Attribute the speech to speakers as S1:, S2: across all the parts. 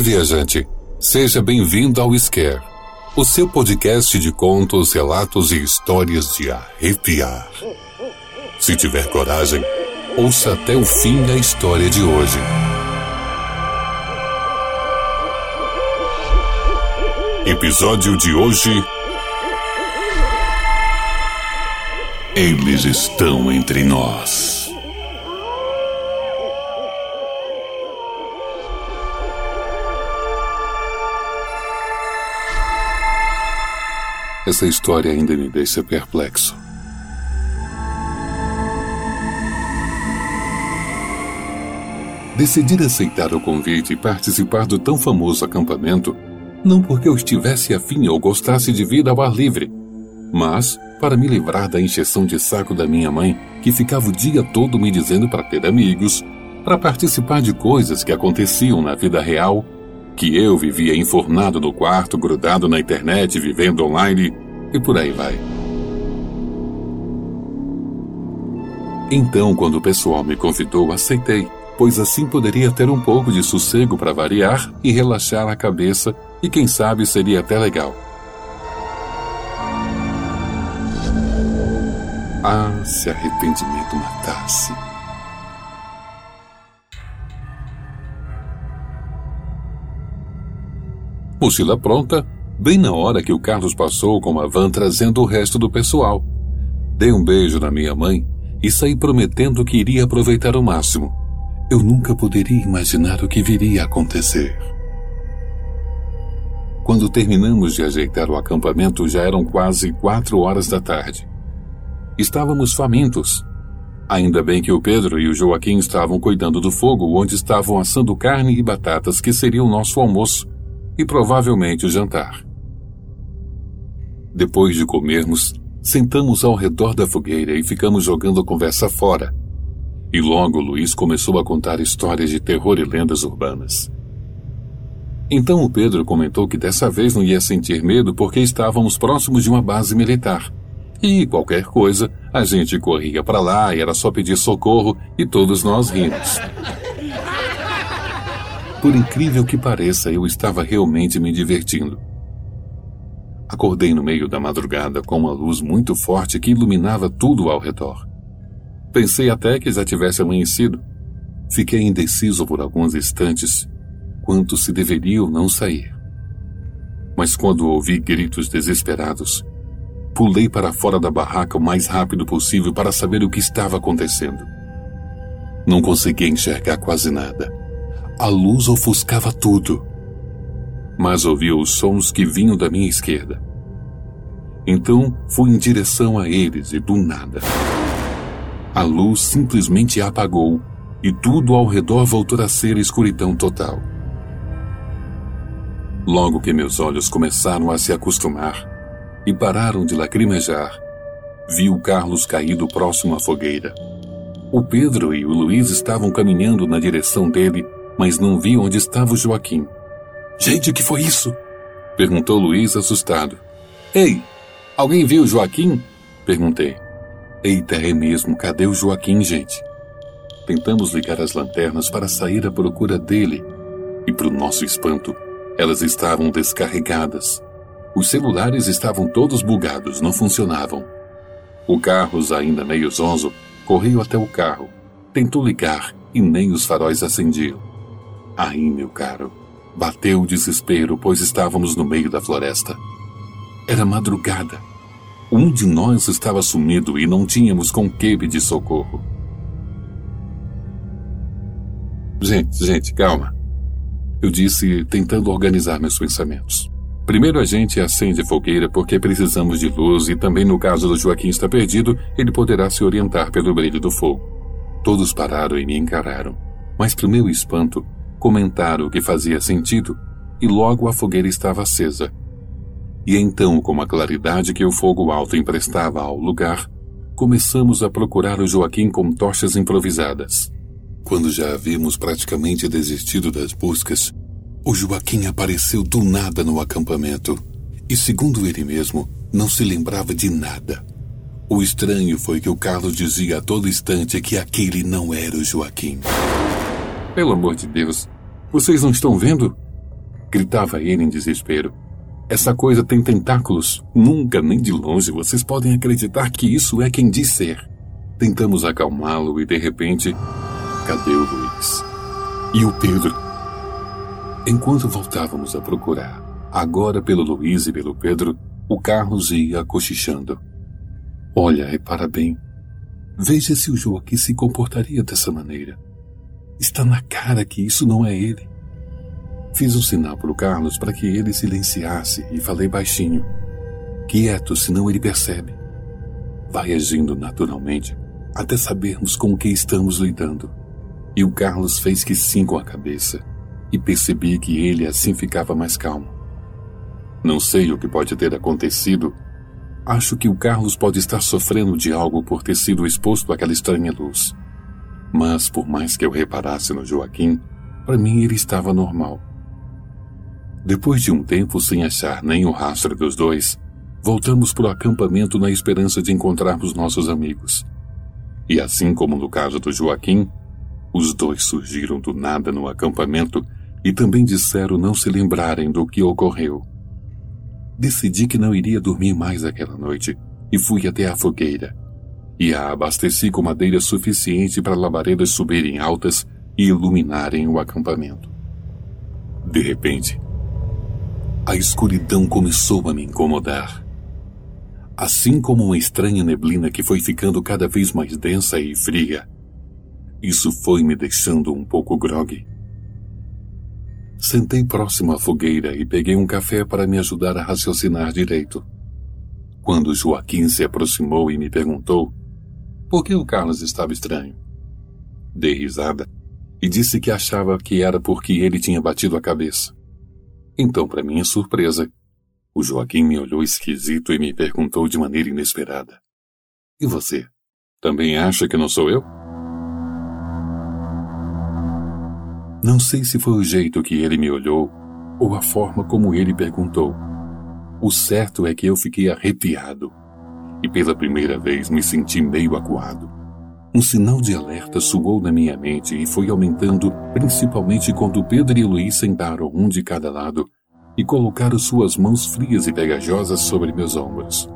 S1: Viajante. Seja bem-vindo ao Scare, o seu podcast de contos, relatos e histórias de arrepiar. Se tiver coragem, ouça até o fim a história de hoje. Episódio de hoje. Eles estão entre nós. Essa história ainda me deixa perplexo. Decidi aceitar o convite e participar do tão famoso acampamento, não porque eu estivesse afim ou gostasse de vir ao ar livre, mas para me livrar da encheção de saco da minha mãe, que ficava o dia todo me dizendo para ter amigos, para participar de coisas que aconteciam na vida real que eu vivia enfornado no quarto, grudado na internet, vivendo online e por aí vai. Então, quando o pessoal me convidou, aceitei, pois assim poderia ter um pouco de sossego para variar e relaxar a cabeça, e quem sabe seria até legal. Ah, se arrependimento matasse. Mochila pronta, bem na hora que o Carlos passou com a van trazendo o resto do pessoal. Dei um beijo na minha mãe e saí prometendo que iria aproveitar o máximo. Eu nunca poderia imaginar o que viria a acontecer. Quando terminamos de ajeitar o acampamento, já eram quase quatro horas da tarde. Estávamos famintos. Ainda bem que o Pedro e o Joaquim estavam cuidando do fogo, onde estavam assando carne e batatas, que seria o nosso almoço e provavelmente o jantar. Depois de comermos, sentamos ao redor da fogueira e ficamos jogando a conversa fora. E logo Luiz começou a contar histórias de terror e lendas urbanas. Então o Pedro comentou que dessa vez não ia sentir medo porque estávamos próximos de uma base militar. E qualquer coisa, a gente corria para lá e era só pedir socorro e todos nós rimos. Por incrível que pareça, eu estava realmente me divertindo. Acordei no meio da madrugada com uma luz muito forte que iluminava tudo ao redor. Pensei até que já tivesse amanhecido. Fiquei indeciso por alguns instantes quanto se deveria ou não sair. Mas quando ouvi gritos desesperados, pulei para fora da barraca o mais rápido possível para saber o que estava acontecendo. Não conseguia enxergar quase nada a luz ofuscava tudo. Mas ouvia os sons que vinham da minha esquerda. Então fui em direção a eles e do nada. A luz simplesmente apagou e tudo ao redor voltou a ser escuridão total. Logo que meus olhos começaram a se acostumar e pararam de lacrimejar, vi o Carlos caído próximo à fogueira. O Pedro e o Luiz estavam caminhando na direção dele mas não vi onde estava o Joaquim. Gente, o que foi isso? Perguntou Luiz, assustado. Ei, alguém viu o Joaquim? Perguntei. Eita, é mesmo, cadê o Joaquim, gente? Tentamos ligar as lanternas para sair à procura dele, e, para o nosso espanto, elas estavam descarregadas. Os celulares estavam todos bugados, não funcionavam. O Carlos, ainda meio zonzo, correu até o carro, tentou ligar e nem os faróis acendiam. Aí, meu caro, bateu o desespero, pois estávamos no meio da floresta. Era madrugada. Um de nós estava sumido e não tínhamos com que pedir socorro. Gente, gente, calma. Eu disse, tentando organizar meus pensamentos. Primeiro a gente acende a fogueira porque precisamos de luz e também no caso do Joaquim estar perdido, ele poderá se orientar pelo brilho do fogo. Todos pararam e me encararam. Mas para o meu espanto, comentaram o que fazia sentido e logo a fogueira estava acesa. E então, com a claridade que o fogo alto emprestava ao lugar, começamos a procurar o Joaquim com tochas improvisadas. Quando já havíamos praticamente desistido das buscas, o Joaquim apareceu do nada no acampamento e, segundo ele mesmo, não se lembrava de nada. O estranho foi que o Carlos dizia a todo instante que aquele não era o Joaquim. Pelo amor de Deus, Vocês não estão vendo? Gritava ele em desespero. Essa coisa tem tentáculos. Nunca, nem de longe, vocês podem acreditar que isso é quem diz ser. Tentamos acalmá-lo e, de repente, cadê o Luiz? E o Pedro? Enquanto voltávamos a procurar, agora pelo Luiz e pelo Pedro, o Carlos ia cochichando. Olha, repara bem. Veja se o Joaquim se comportaria dessa maneira. Está na cara que isso não é ele. Fiz um sinal para o Carlos para que ele silenciasse e falei baixinho. Quieto, senão ele percebe. Vai agindo naturalmente, até sabermos com o que estamos lidando. E o Carlos fez que sim com a cabeça, e percebi que ele assim ficava mais calmo. Não sei o que pode ter acontecido. Acho que o Carlos pode estar sofrendo de algo por ter sido exposto àquela estranha luz. Mas, por mais que eu reparasse no Joaquim, para mim ele estava normal. Depois de um tempo sem achar nem o rastro dos dois, voltamos para o acampamento na esperança de encontrarmos nossos amigos. E assim como no caso do Joaquim, os dois surgiram do nada no acampamento e também disseram não se lembrarem do que ocorreu. Decidi que não iria dormir mais aquela noite e fui até a fogueira. E a abasteci com madeira suficiente para labaredas subirem altas e iluminarem o acampamento. De repente, a escuridão começou a me incomodar. Assim como uma estranha neblina que foi ficando cada vez mais densa e fria. Isso foi me deixando um pouco grogue. Sentei próximo à fogueira e peguei um café para me ajudar a raciocinar direito. Quando Joaquim se aproximou e me perguntou por que o Carlos estava estranho, dei risada e disse que achava que era porque ele tinha batido a cabeça. Então, para minha surpresa, o Joaquim me olhou esquisito e me perguntou de maneira inesperada: E você? Também acha que não sou eu? Não sei se foi o jeito que ele me olhou ou a forma como ele perguntou. O certo é que eu fiquei arrepiado e pela primeira vez me senti meio acuado. Um sinal de alerta soou na minha mente e foi aumentando, principalmente quando Pedro e Luiz sentaram um de cada lado e colocaram suas mãos frias e pegajosas sobre meus ombros.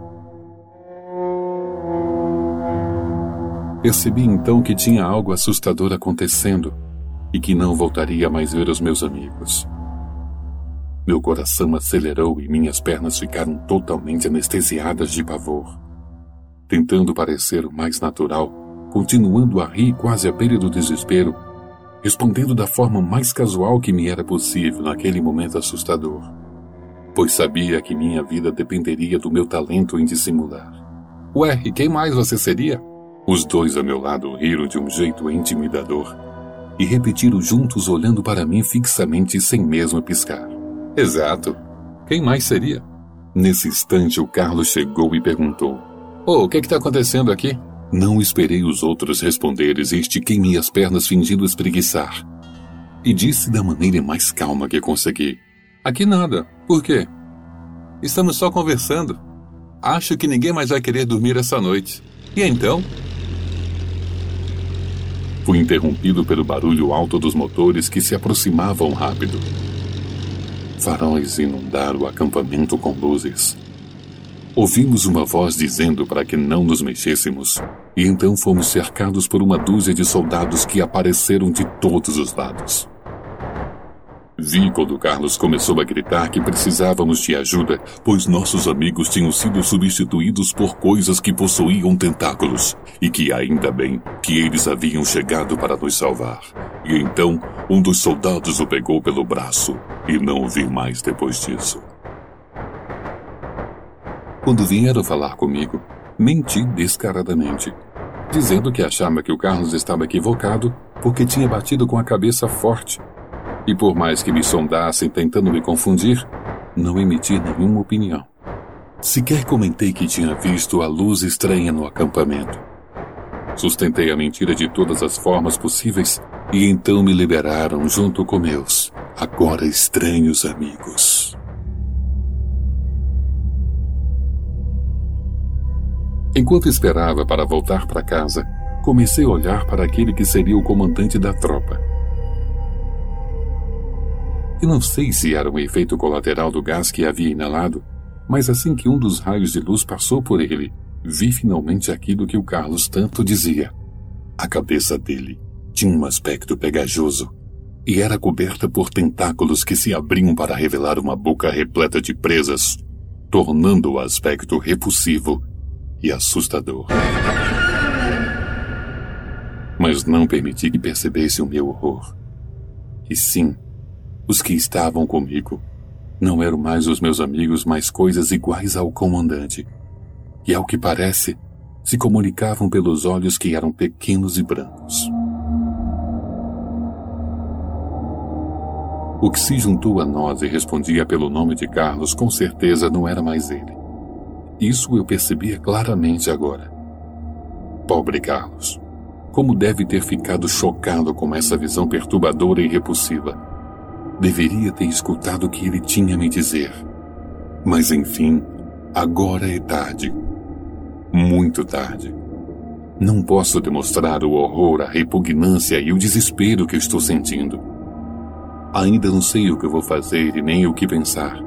S1: Percebi então que tinha algo assustador acontecendo e que não voltaria mais ver os meus amigos. Meu coração acelerou e minhas pernas ficaram totalmente anestesiadas de pavor. Tentando parecer o mais natural, continuando a rir quase à beira do desespero, respondendo da forma mais casual que me era possível naquele momento assustador, pois sabia que minha vida dependeria do meu talento em dissimular. Ué, e quem mais você seria? Os dois a meu lado riram de um jeito intimidador e repetiram juntos olhando para mim fixamente sem mesmo piscar. Exato. Quem mais seria? Nesse instante, o Carlos chegou e perguntou: Oh, o que está acontecendo aqui? Não esperei os outros responderes e estiquei minhas pernas fingindo espreguiçar. E disse da maneira mais calma que consegui: Aqui nada. Por quê? Estamos só conversando. Acho que ninguém mais vai querer dormir essa noite. E então? Fui interrompido pelo barulho alto dos motores que se aproximavam rápido. Faróis inundaram o acampamento com luzes. Ouvimos uma voz dizendo para que não nos mexêssemos, e então fomos cercados por uma dúzia de soldados que apareceram de todos os lados. Vi quando Carlos começou a gritar que precisávamos de ajuda, pois nossos amigos tinham sido substituídos por coisas que possuíam tentáculos, e que ainda bem que eles haviam chegado para nos salvar. E então um dos soldados o pegou pelo braço, e não o vi mais depois disso. Quando vieram falar comigo, menti descaradamente, dizendo que achava que o Carlos estava equivocado porque tinha batido com a cabeça forte e por mais que me sondassem tentando me confundir, não emiti nenhuma opinião. Sequer comentei que tinha visto a luz estranha no acampamento. Sustentei a mentira de todas as formas possíveis e então me liberaram junto com meus, agora estranhos amigos. Enquanto esperava para voltar para casa, comecei a olhar para aquele que seria o comandante da tropa E não sei se era um efeito colateral do gás que havia inalado, mas assim que um dos raios de luz passou por ele, vi finalmente aquilo que o Carlos tanto dizia. A cabeça dele tinha um aspecto pegajoso e era coberta por tentáculos que se abriam para revelar uma boca repleta de presas, tornando o aspecto repulsivo e assustador. Mas não permiti que percebesse o meu horror. E sim, os que estavam comigo não eram mais os meus amigos, mas coisas iguais ao comandante. E ao que parece, se comunicavam pelos olhos que eram pequenos e brancos. O que se juntou a nós e respondia pelo nome de Carlos com certeza não era mais ele. Isso eu percebia claramente agora. Pobre Carlos. Como deve ter ficado chocado com essa visão perturbadora e repulsiva. Deveria ter escutado o que ele tinha a me dizer. Mas enfim, agora é tarde. Muito tarde. Não posso demonstrar o horror, a repugnância e o desespero que estou sentindo. Ainda não sei o que vou fazer e nem o que pensar.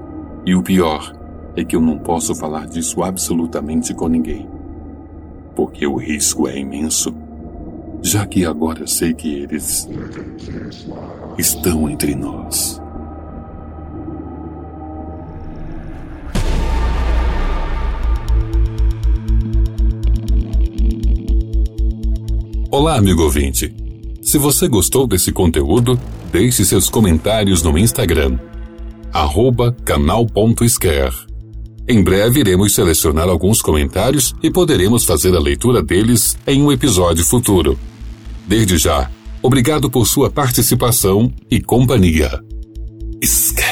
S1: E o pior é que eu não posso falar disso absolutamente com ninguém. Porque o risco é imenso, já que agora sei que eles estão entre nós. Olá, amigo ouvinte. Se você gostou desse conteúdo, deixe seus comentários no Instagram, canal.scare. Em breve iremos selecionar alguns comentários e poderemos fazer a leitura deles em um episódio futuro. Desde já, obrigado por sua participação e companhia. Scare.